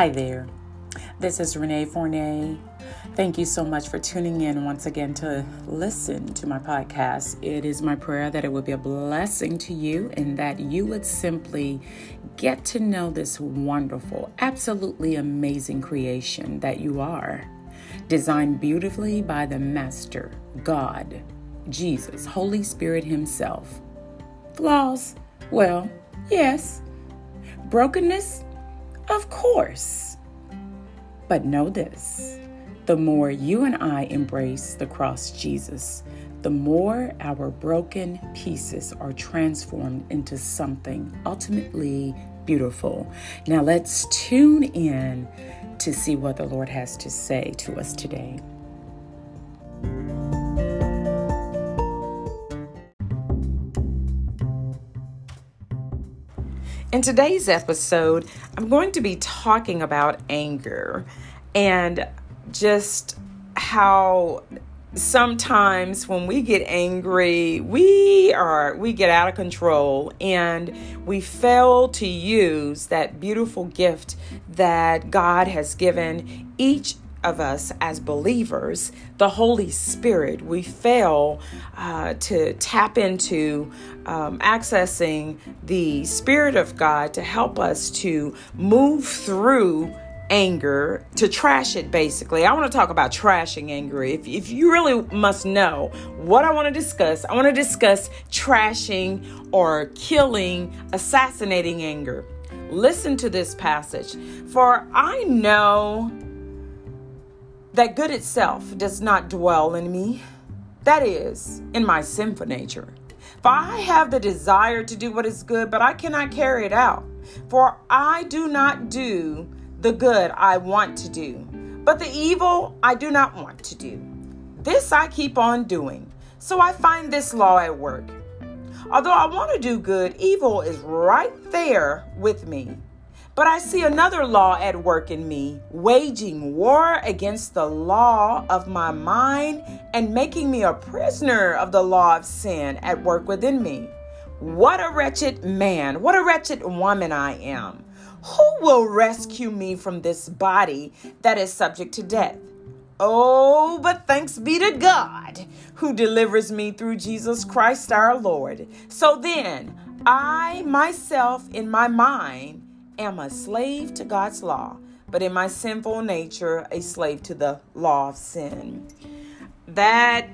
Hi there. This is Renee Fournier. Thank you so much for tuning in once again to listen to my podcast. It is my prayer that it would be a blessing to you and that you would simply get to know this wonderful, absolutely amazing creation that you are, designed beautifully by the Master, God, Jesus, Holy Spirit Himself. Flaws? Well, yes. Brokenness? Of course. But know this the more you and I embrace the cross Jesus, the more our broken pieces are transformed into something ultimately beautiful. Now let's tune in to see what the Lord has to say to us today. In today's episode, I'm going to be talking about anger and just how sometimes when we get angry we are we get out of control and we fail to use that beautiful gift that God has given each of us as believers, the Holy Spirit, we fail uh, to tap into um, accessing the Spirit of God to help us to move through anger to trash it basically. I want to talk about trashing anger. If, if you really must know what i want to discuss i want to discuss trashing or killing assassinating anger. Listen to this passage. For i know that good itself does not dwell in me that is in my sinful nature for i have the desire to do what is good but i cannot carry it out for i do not do the good I want to do, but the evil I do not want to do. This I keep on doing. So I find this law at work. Although I want to do good, evil is right there with me. But I see another law at work in me, waging war against the law of my mind and making me a prisoner of the law of sin at work within me. What a wretched man, what a wretched woman I am. Who will rescue me from this body that is subject to death? Oh, but thanks be to God who delivers me through Jesus Christ our Lord. So then, I myself in my mind am a slave to God's law, but in my sinful nature a slave to the law of sin. That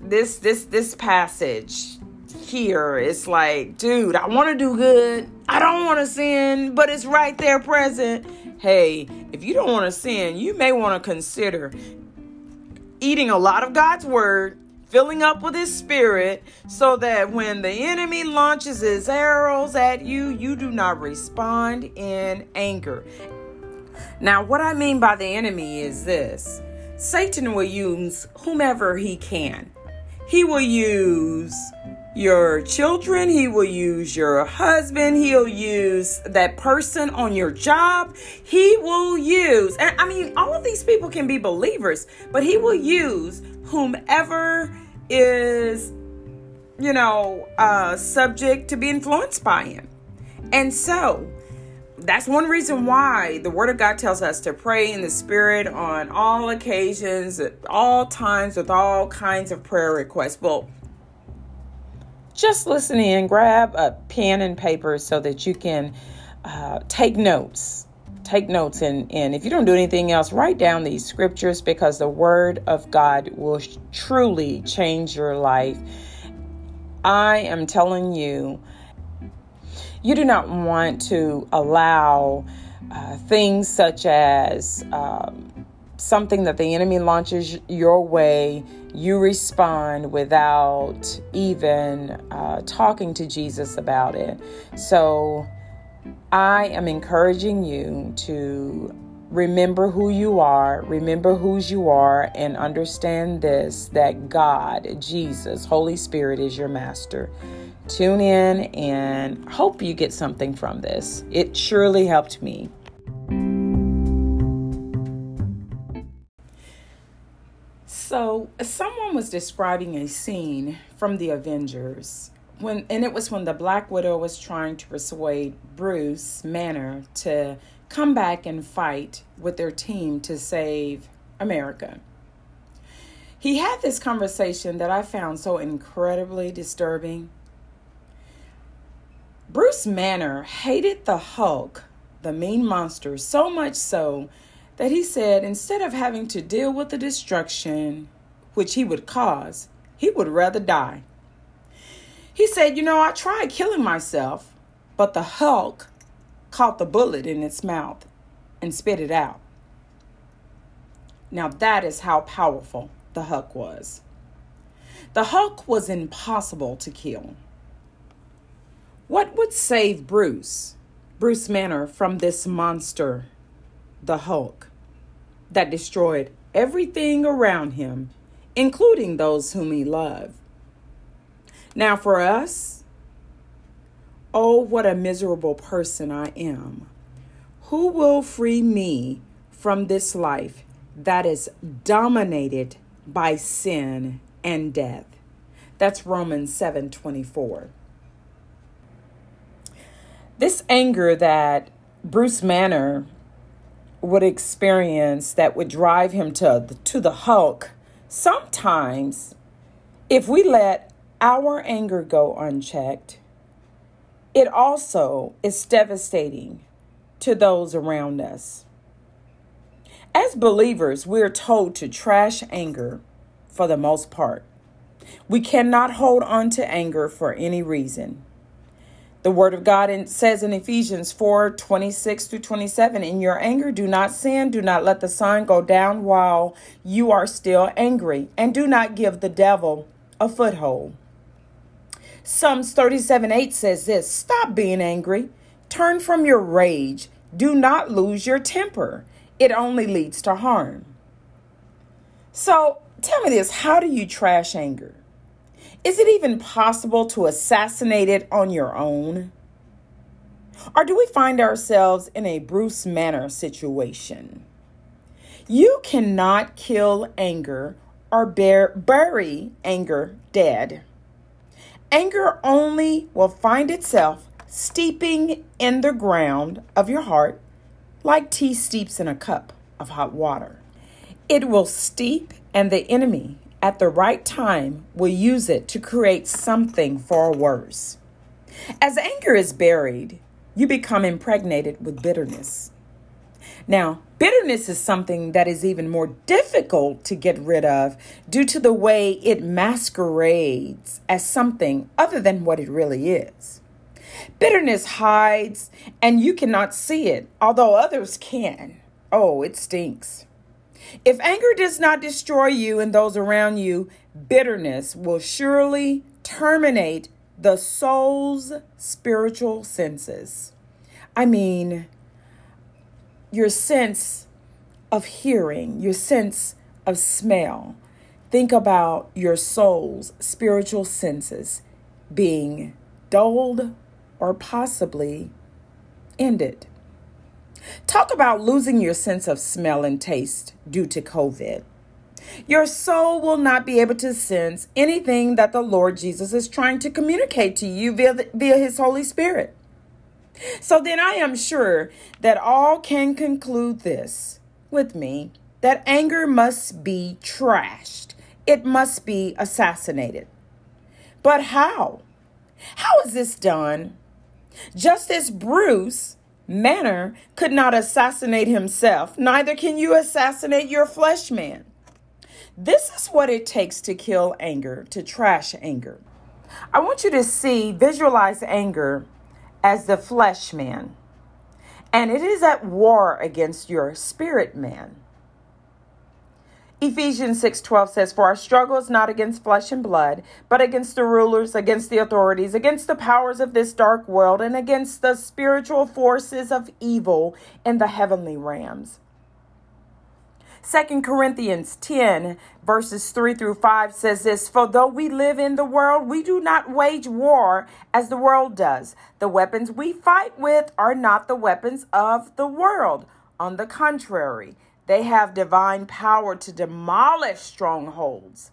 this this this passage here it's like, dude, I want to do good. I don't want to sin, but it's right there present. Hey, if you don't want to sin, you may want to consider eating a lot of God's word, filling up with his spirit, so that when the enemy launches his arrows at you, you do not respond in anger. Now, what I mean by the enemy is this Satan will use whomever he can. He will use your children, he will use your husband, he'll use that person on your job, he will use, and I mean, all of these people can be believers, but he will use whomever is, you know, uh, subject to be influenced by him. And so, that's one reason why the word of God tells us to pray in the spirit on all occasions, at all times, with all kinds of prayer requests. Well, just listen in, grab a pen and paper so that you can uh, take notes. Take notes, and, and if you don't do anything else, write down these scriptures because the Word of God will truly change your life. I am telling you, you do not want to allow uh, things such as um, something that the enemy launches your way you respond without even uh, talking to Jesus about it. So I am encouraging you to remember who you are, remember whose you are, and understand this that God, Jesus, Holy Spirit is your master. Tune in and hope you get something from this. It surely helped me. So, someone was describing a scene from the Avengers when and it was when the Black Widow was trying to persuade Bruce Banner to come back and fight with their team to save America. He had this conversation that I found so incredibly disturbing. Bruce Banner hated the Hulk, the mean monster, so much so that he said instead of having to deal with the destruction which he would cause, he would rather die. He said, You know, I tried killing myself, but the Hulk caught the bullet in its mouth and spit it out. Now, that is how powerful the Hulk was. The Hulk was impossible to kill. What would save Bruce, Bruce Banner, from this monster, the Hulk, that destroyed everything around him, including those whom he loved? Now, for us, oh, what a miserable person I am. Who will free me from this life that is dominated by sin and death. That's Romans 7:24. This anger that Bruce Banner would experience that would drive him to to the Hulk, sometimes if we let our anger go unchecked, it also is devastating to those around us. As believers, we're told to trash anger for the most part. We cannot hold on to anger for any reason. The word of God says in Ephesians 4 26 through 27, In your anger, do not sin, do not let the sun go down while you are still angry, and do not give the devil a foothold. Psalms 37 8 says this Stop being angry, turn from your rage, do not lose your temper it only leads to harm. So tell me this how do you trash anger? Is it even possible to assassinate it on your own? Or do we find ourselves in a Bruce Banner situation? You cannot kill anger or bear, bury anger dead. Anger only will find itself steeping in the ground of your heart like tea steeps in a cup of hot water. It will steep, and the enemy, at the right time, will use it to create something far worse. As anger is buried, you become impregnated with bitterness. Now, bitterness is something that is even more difficult to get rid of due to the way it masquerades as something other than what it really is. Bitterness hides and you cannot see it, although others can. Oh, it stinks. If anger does not destroy you and those around you, bitterness will surely terminate the soul's spiritual senses. I mean, your sense of hearing, your sense of smell. Think about your soul's spiritual senses being dulled or possibly ended. Talk about losing your sense of smell and taste due to COVID. Your soul will not be able to sense anything that the Lord Jesus is trying to communicate to you via, the, via His Holy Spirit. So then I am sure that all can conclude this with me that anger must be trashed, it must be assassinated. But how? How is this done? Just as Bruce Banner could not assassinate himself, neither can you assassinate your flesh man. This is what it takes to kill anger, to trash anger. I want you to see, visualize anger as the flesh man, and it is at war against your spirit man. Ephesians 6:12 says for our struggle is not against flesh and blood but against the rulers against the authorities against the powers of this dark world and against the spiritual forces of evil in the heavenly realms. 2 Corinthians 10 verses 3 through 5 says this For though we live in the world, we do not wage war as the world does. The weapons we fight with are not the weapons of the world. On the contrary, they have divine power to demolish strongholds.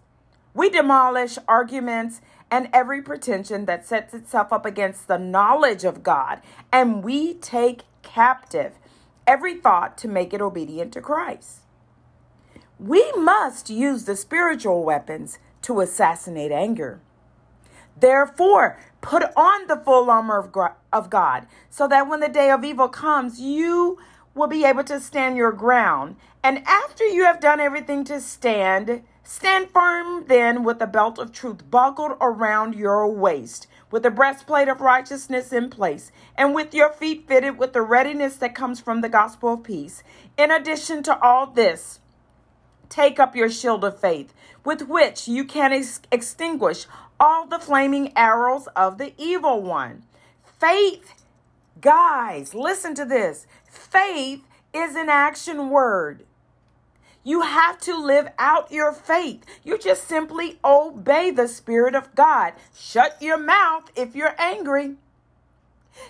We demolish arguments and every pretension that sets itself up against the knowledge of God, and we take captive every thought to make it obedient to Christ. We must use the spiritual weapons to assassinate anger. Therefore, put on the full armor of God so that when the day of evil comes, you will be able to stand your ground. And after you have done everything to stand, stand firm then with the belt of truth buckled around your waist, with the breastplate of righteousness in place, and with your feet fitted with the readiness that comes from the gospel of peace. In addition to all this, take up your shield of faith, with which you can ex- extinguish all the flaming arrows of the evil one. Faith, guys, listen to this. Faith is an action word. You have to live out your faith. You just simply obey the Spirit of God. Shut your mouth if you're angry.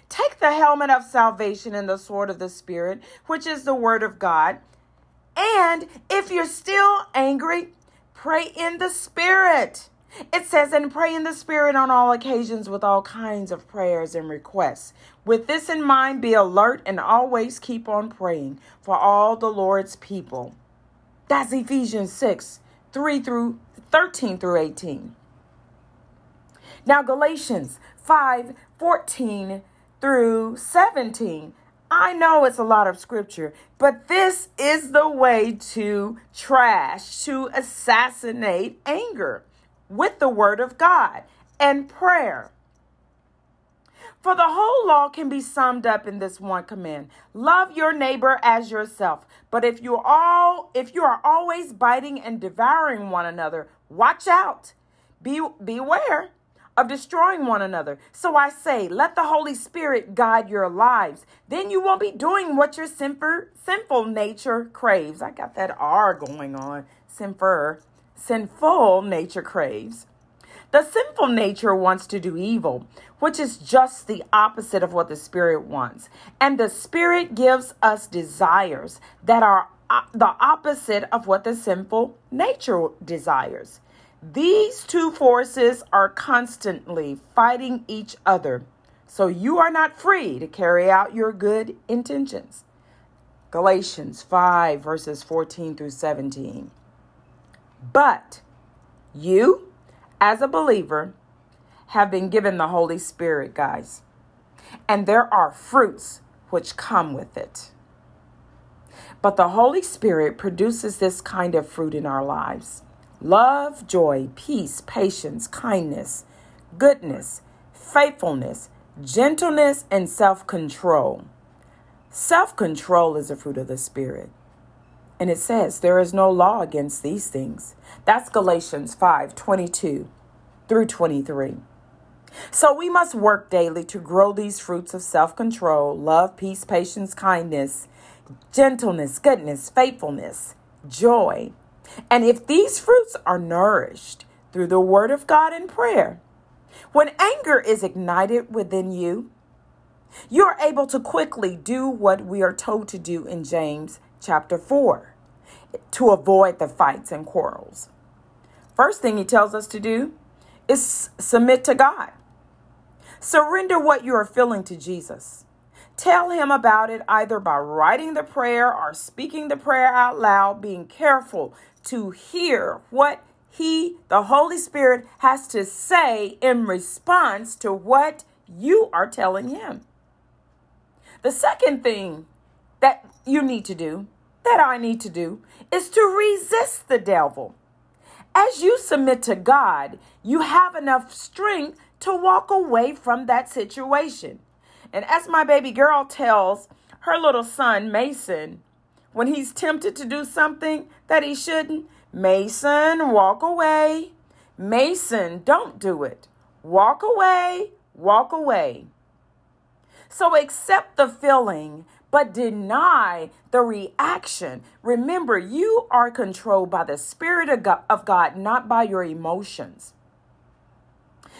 Take the helmet of salvation and the sword of the Spirit, which is the Word of God. And if you're still angry, pray in the Spirit. It says, and pray in the Spirit on all occasions with all kinds of prayers and requests. With this in mind, be alert and always keep on praying for all the Lord's people. That's Ephesians 6 3 through 13 through 18. Now, Galatians 5 14 through 17. I know it's a lot of scripture, but this is the way to trash, to assassinate anger with the word of God and prayer. For the whole law can be summed up in this one command. Love your neighbor as yourself. But if you all if you are always biting and devouring one another, watch out. Be beware of destroying one another. So I say, let the Holy Spirit guide your lives. Then you won't be doing what your sinful, sinful nature craves. I got that R going on. Sinful sinful nature craves. The sinful nature wants to do evil, which is just the opposite of what the Spirit wants. And the Spirit gives us desires that are uh, the opposite of what the sinful nature desires. These two forces are constantly fighting each other, so you are not free to carry out your good intentions. Galatians 5, verses 14 through 17. But you, as a believer, have been given the Holy Spirit, guys. And there are fruits which come with it. But the Holy Spirit produces this kind of fruit in our lives love, joy, peace, patience, kindness, goodness, faithfulness, gentleness, and self control. Self control is a fruit of the Spirit. And it says, There is no law against these things. That's Galatians 5 22 through 23. So we must work daily to grow these fruits of self control, love, peace, patience, kindness, gentleness, goodness, faithfulness, joy. And if these fruits are nourished through the Word of God and prayer, when anger is ignited within you, you're able to quickly do what we are told to do in James chapter 4 to avoid the fights and quarrels. First thing he tells us to do is submit to God. Surrender what you are feeling to Jesus. Tell him about it either by writing the prayer or speaking the prayer out loud, being careful to hear what he, the Holy Spirit, has to say in response to what you are telling him. The second thing that you need to do, that I need to do, is to resist the devil. As you submit to God, you have enough strength to walk away from that situation. And as my baby girl tells her little son, Mason, when he's tempted to do something that he shouldn't, Mason, walk away. Mason, don't do it. Walk away, walk away. So accept the feeling, but deny the reaction. Remember, you are controlled by the Spirit of God, not by your emotions.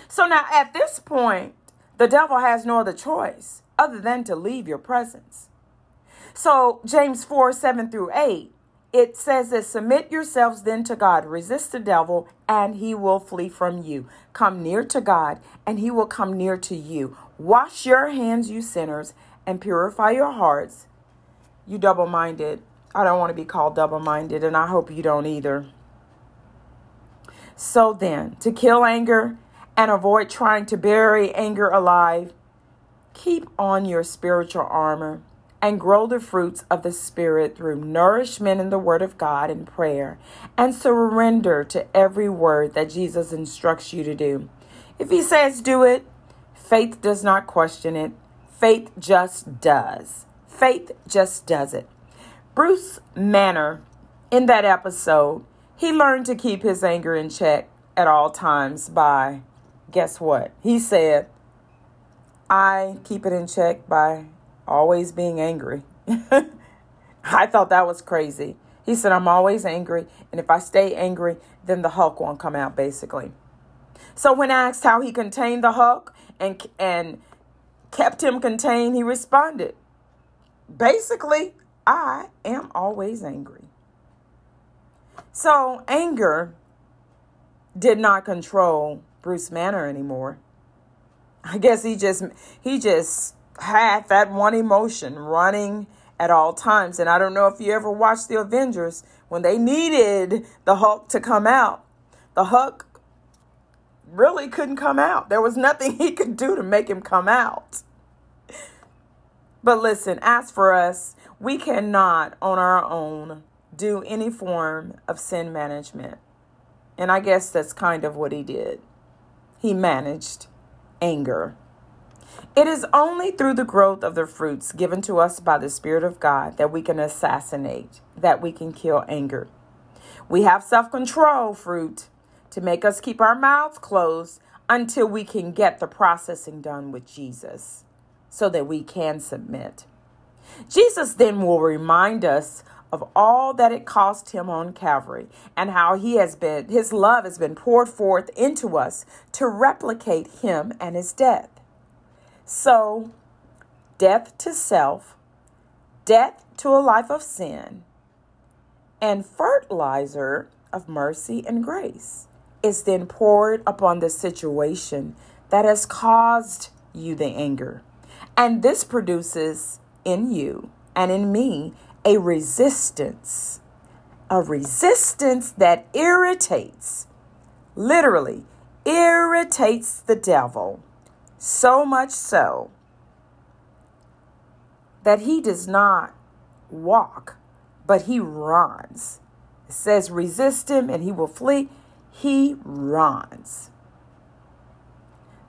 So now at this point, the devil has no other choice other than to leave your presence. So, James 4 7 through 8, it says that submit yourselves then to God, resist the devil, and he will flee from you. Come near to God, and he will come near to you. Wash your hands, you sinners, and purify your hearts, you double minded. I don't want to be called double minded, and I hope you don't either. So then, to kill anger and avoid trying to bury anger alive, keep on your spiritual armor and grow the fruits of the Spirit through nourishment in the Word of God and prayer, and surrender to every word that Jesus instructs you to do. If He says do it, faith does not question it, faith just does. Faith just does it. Bruce Banner, in that episode, he learned to keep his anger in check at all times by, guess what? He said, I keep it in check by always being angry. I thought that was crazy. He said, I'm always angry, and if I stay angry, then the Hulk won't come out, basically. So, when asked how he contained the Hulk and, and kept him contained, he responded, Basically, I am always angry. So, anger did not control Bruce Banner anymore. I guess he just he just had that one emotion running at all times. And I don't know if you ever watched the Avengers when they needed the Hulk to come out. The Hulk really couldn't come out. There was nothing he could do to make him come out. But listen, as for us, we cannot on our own do any form of sin management. And I guess that's kind of what he did. He managed anger. It is only through the growth of the fruits given to us by the Spirit of God that we can assassinate, that we can kill anger. We have self control fruit to make us keep our mouths closed until we can get the processing done with Jesus so that we can submit. Jesus then will remind us of all that it cost him on Calvary and how he has been his love has been poured forth into us to replicate him and his death. So, death to self, death to a life of sin, and fertilizer of mercy and grace is then poured upon the situation that has caused you the anger. And this produces in you and in me a resistance, a resistance that irritates, literally irritates the devil so much so that he does not walk, but he runs. It says, resist him and he will flee. He runs.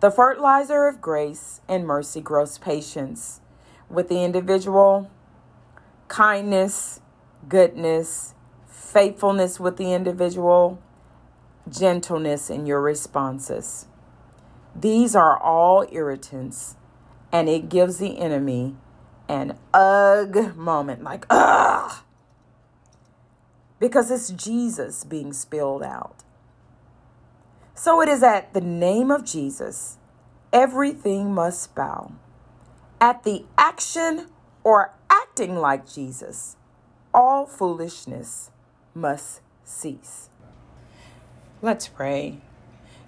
The fertilizer of grace and mercy grows patience with the individual, kindness, goodness, faithfulness with the individual, gentleness in your responses. These are all irritants, and it gives the enemy an ugh moment like, ugh, because it's Jesus being spilled out. So it is at the name of Jesus, everything must bow. At the action or acting like Jesus, all foolishness must cease. Let's pray.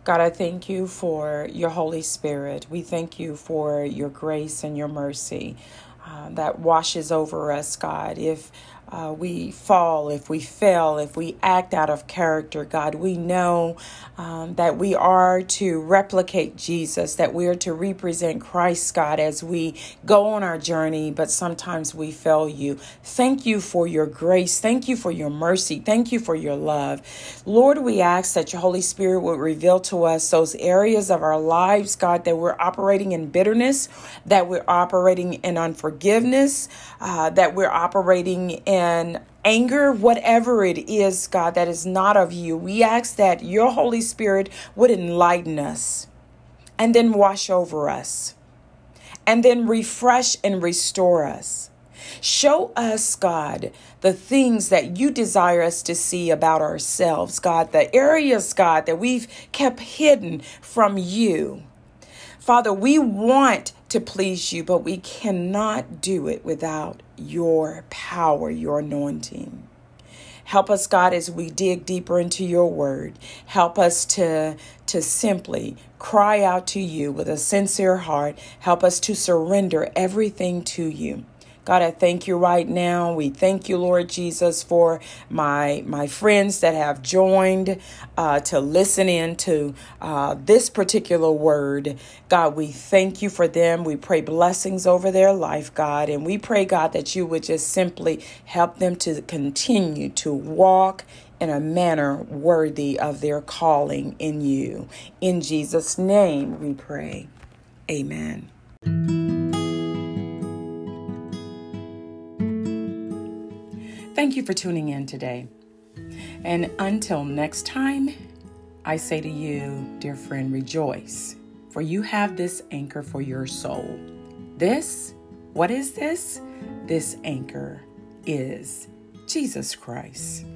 God, I thank you for your Holy Spirit. We thank you for your grace and your mercy uh, that washes over us, God. If uh, we fall, if we fail, if we act out of character, God, we know um, that we are to replicate Jesus, that we are to represent Christ, God, as we go on our journey, but sometimes we fail you. Thank you for your grace. Thank you for your mercy. Thank you for your love. Lord, we ask that your Holy Spirit would reveal to us those areas of our lives, God, that we're operating in bitterness, that we're operating in unforgiveness, uh, that we're operating in and anger, whatever it is, God, that is not of you, we ask that your Holy Spirit would enlighten us and then wash over us and then refresh and restore us. Show us, God, the things that you desire us to see about ourselves, God, the areas, God, that we've kept hidden from you. Father, we want to please you, but we cannot do it without your power, your anointing. Help us, God, as we dig deeper into your word. Help us to, to simply cry out to you with a sincere heart. Help us to surrender everything to you. God, I thank you right now. We thank you, Lord Jesus, for my my friends that have joined uh, to listen in to uh, this particular word. God, we thank you for them. We pray blessings over their life, God, and we pray, God, that you would just simply help them to continue to walk in a manner worthy of their calling in you. In Jesus' name we pray. Amen. Thank you for tuning in today. And until next time, I say to you, dear friend, rejoice, for you have this anchor for your soul. This, what is this? This anchor is Jesus Christ.